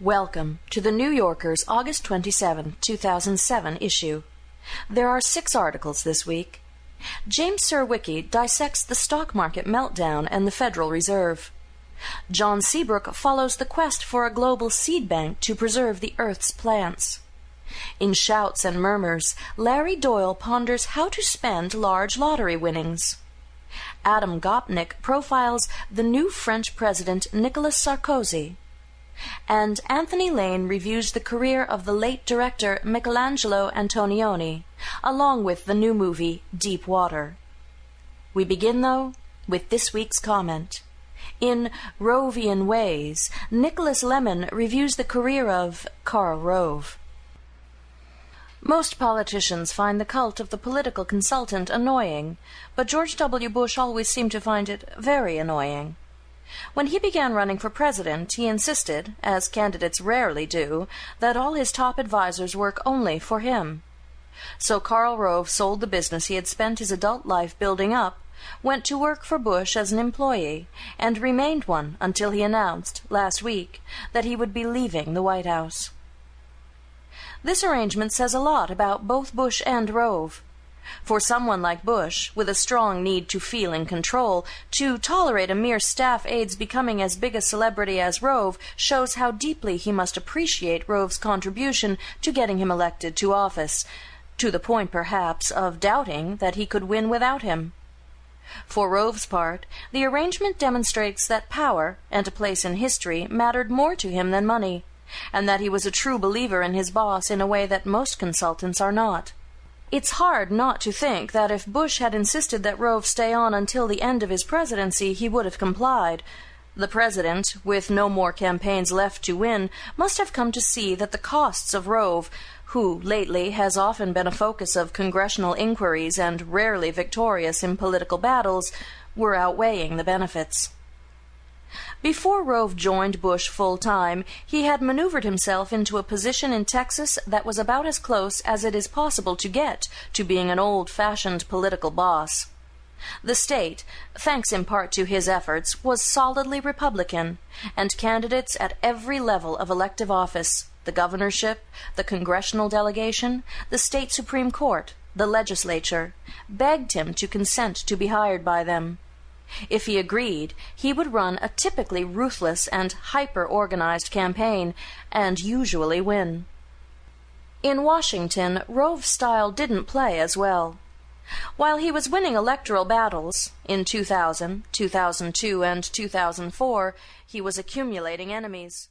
Welcome to the New Yorker's August 27, 2007 issue. There are six articles this week. James Surowiecki dissects the stock market meltdown and the Federal Reserve. John Seabrook follows the quest for a global seed bank to preserve the Earth's plants. In Shouts and Murmurs, Larry Doyle ponders how to spend large lottery winnings. Adam Gopnik profiles the new French president Nicolas Sarkozy and Anthony Lane reviews the career of the late director Michelangelo Antonioni, along with the new movie Deep Water. We begin, though, with this week's comment. In Rovian Ways, Nicholas Lemann reviews the career of Karl Rove. Most politicians find the cult of the political consultant annoying, but George W. Bush always seemed to find it very annoying. When he began running for president, he insisted, as candidates rarely do, that all his top advisers work only for him. So Karl Rove sold the business he had spent his adult life building up, went to work for Bush as an employee, and remained one until he announced, last week, that he would be leaving the White House. This arrangement says a lot about both Bush and Rove. For someone like Bush, with a strong need to feel in control, to tolerate a mere staff aide's becoming as big a celebrity as Rove shows how deeply he must appreciate Rove's contribution to getting him elected to office, to the point, perhaps, of doubting that he could win without him. For Rove's part, the arrangement demonstrates that power and a place in history mattered more to him than money, and that he was a true believer in his boss in a way that most consultants are not. It's hard not to think that if Bush had insisted that Rove stay on until the end of his presidency, he would have complied. The president, with no more campaigns left to win, must have come to see that the costs of Rove, who lately has often been a focus of congressional inquiries and rarely victorious in political battles, were outweighing the benefits. Before Rove joined Bush full time, he had maneuvered himself into a position in Texas that was about as close as it is possible to get to being an old fashioned political boss. The state, thanks in part to his efforts, was solidly Republican, and candidates at every level of elective office the governorship, the congressional delegation, the state Supreme Court, the legislature begged him to consent to be hired by them. If he agreed, he would run a typically ruthless and hyper-organized campaign, and usually win. In Washington, Rove's style didn't play as well. While he was winning electoral battles, in 2000, 2002, and 2004, he was accumulating enemies.